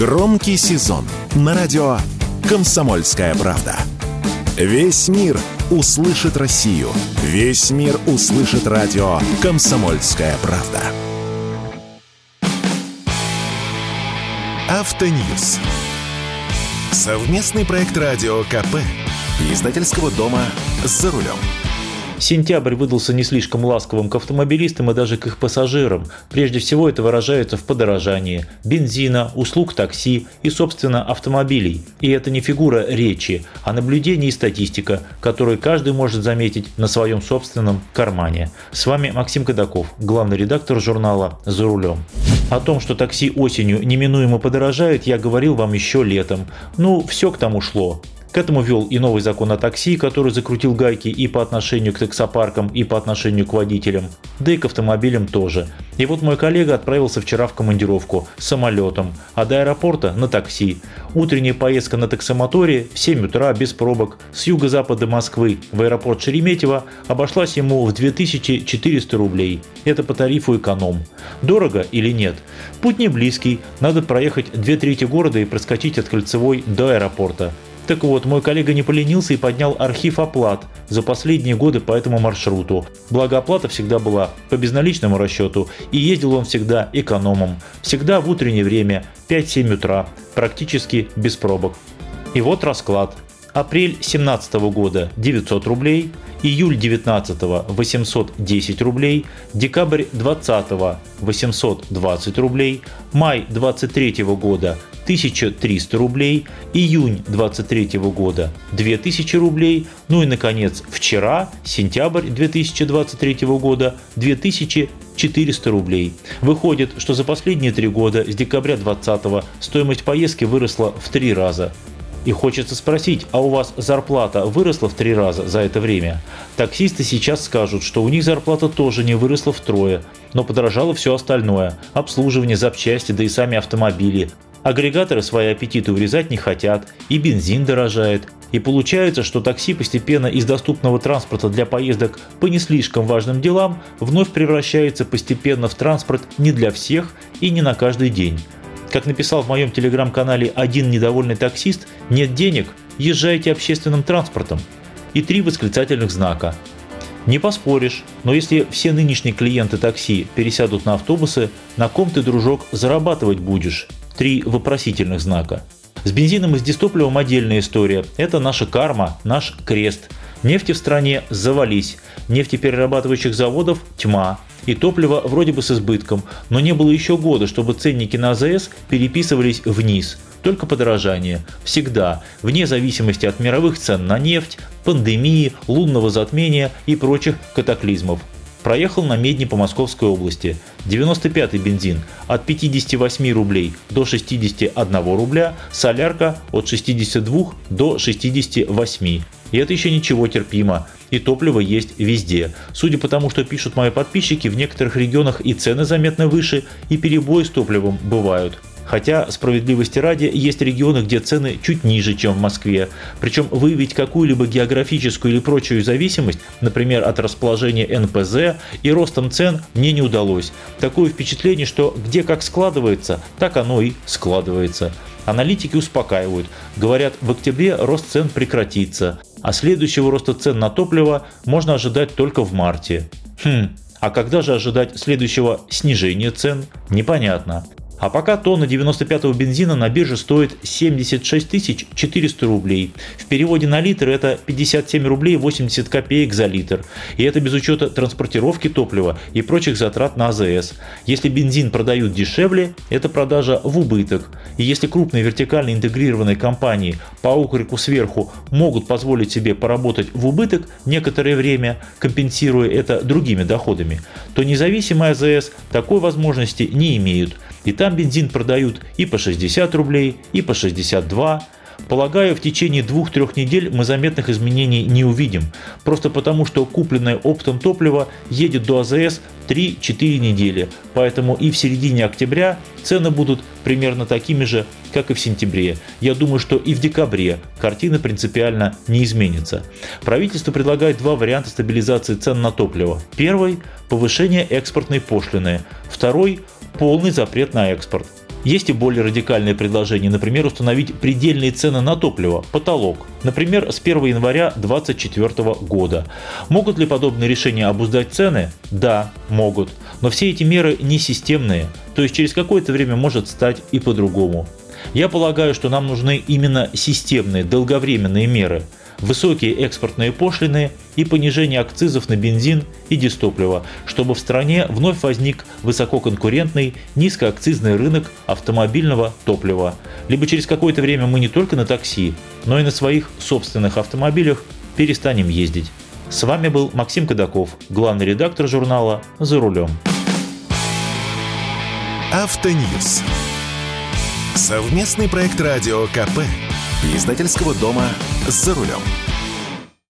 Громкий сезон на радио «Комсомольская правда». Весь мир услышит Россию. Весь мир услышит радио «Комсомольская правда». Автоньюз. Совместный проект радио КП. Издательского дома «За рулем». Сентябрь выдался не слишком ласковым к автомобилистам и даже к их пассажирам. Прежде всего это выражается в подорожании бензина, услуг такси и, собственно, автомобилей. И это не фигура речи, а наблюдение и статистика, которую каждый может заметить на своем собственном кармане. С вами Максим Кадаков, главный редактор журнала «За рулем». О том, что такси осенью неминуемо подорожает, я говорил вам еще летом. Ну, все к тому шло. К этому вел и новый закон о такси, который закрутил гайки и по отношению к таксопаркам, и по отношению к водителям, да и к автомобилям тоже. И вот мой коллега отправился вчера в командировку самолетом, а до аэропорта на такси. Утренняя поездка на таксомоторе в 7 утра без пробок с юго-запада Москвы в аэропорт Шереметьево обошлась ему в 2400 рублей. Это по тарифу эконом. Дорого или нет? Путь не близкий, надо проехать две трети города и проскочить от Кольцевой до аэропорта. Так вот, мой коллега не поленился и поднял архив оплат за последние годы по этому маршруту. Благо оплата всегда была по безналичному расчету, и ездил он всегда экономом. Всегда в утреннее время, 5-7 утра, практически без пробок. И вот расклад. Апрель 2017 года 900 рублей, июль 19 810 рублей, декабрь 20 820 рублей, май 23 года 1300 рублей, июнь 23 года 2000 рублей, ну и наконец вчера, сентябрь 2023 года 2400 рублей. Выходит, что за последние три года с декабря 2020 стоимость поездки выросла в три раза. И хочется спросить, а у вас зарплата выросла в три раза за это время? Таксисты сейчас скажут, что у них зарплата тоже не выросла втрое, но подорожало все остальное – обслуживание, запчасти, да и сами автомобили. Агрегаторы свои аппетиты урезать не хотят, и бензин дорожает. И получается, что такси постепенно из доступного транспорта для поездок по не слишком важным делам вновь превращается постепенно в транспорт не для всех и не на каждый день. Как написал в моем телеграм-канале один недовольный таксист, нет денег, езжайте общественным транспортом. И три восклицательных знака. Не поспоришь, но если все нынешние клиенты такси пересядут на автобусы, на ком ты, дружок, зарабатывать будешь? Три вопросительных знака. С бензином и с дистопливом отдельная история. Это наша карма, наш крест. Нефти в стране завались, нефтеперерабатывающих заводов тьма, и топливо вроде бы с избытком, но не было еще года, чтобы ценники на АЗС переписывались вниз. Только подорожание. Всегда, вне зависимости от мировых цен на нефть, пандемии, лунного затмения и прочих катаклизмов. Проехал на Медне по Московской области. 95-й бензин от 58 рублей до 61 рубля, солярка от 62 до 68. И это еще ничего терпимо. И топливо есть везде. Судя по тому, что пишут мои подписчики, в некоторых регионах и цены заметно выше, и перебои с топливом бывают. Хотя, справедливости ради, есть регионы, где цены чуть ниже, чем в Москве. Причем выявить какую-либо географическую или прочую зависимость, например, от расположения НПЗ и ростом цен, мне не удалось. Такое впечатление, что где как складывается, так оно и складывается. Аналитики успокаивают. Говорят, в октябре рост цен прекратится, а следующего роста цен на топливо можно ожидать только в марте. Хм, а когда же ожидать следующего снижения цен? Непонятно. А пока тонна 95-го бензина на бирже стоит 76 400 рублей. В переводе на литр это 57 рублей 80 копеек за литр. И это без учета транспортировки топлива и прочих затрат на АЗС. Если бензин продают дешевле, это продажа в убыток. И если крупные вертикально интегрированные компании по окрику сверху могут позволить себе поработать в убыток некоторое время, компенсируя это другими доходами, то независимые АЗС такой возможности не имеют – и там бензин продают и по 60 рублей, и по 62. Полагаю, в течение двух-трех недель мы заметных изменений не увидим, просто потому что купленное оптом топливо едет до АЗС 3-4 недели, поэтому и в середине октября цены будут примерно такими же, как и в сентябре. Я думаю, что и в декабре картина принципиально не изменится. Правительство предлагает два варианта стабилизации цен на топливо. Первый – повышение экспортной пошлины. Второй – полный запрет на экспорт. Есть и более радикальные предложения, например, установить предельные цены на топливо, потолок, например, с 1 января 2024 года. Могут ли подобные решения обуздать цены? Да, могут. Но все эти меры не системные, то есть через какое-то время может стать и по-другому. Я полагаю, что нам нужны именно системные, долговременные меры – высокие экспортные пошлины и понижение акцизов на бензин и дистопливо, чтобы в стране вновь возник высококонкурентный низкоакцизный рынок автомобильного топлива. Либо через какое-то время мы не только на такси, но и на своих собственных автомобилях перестанем ездить. С вами был Максим Кадаков, главный редактор журнала «За рулем». Автоньюз. Совместный проект радио КП. Издательского дома «За рулем».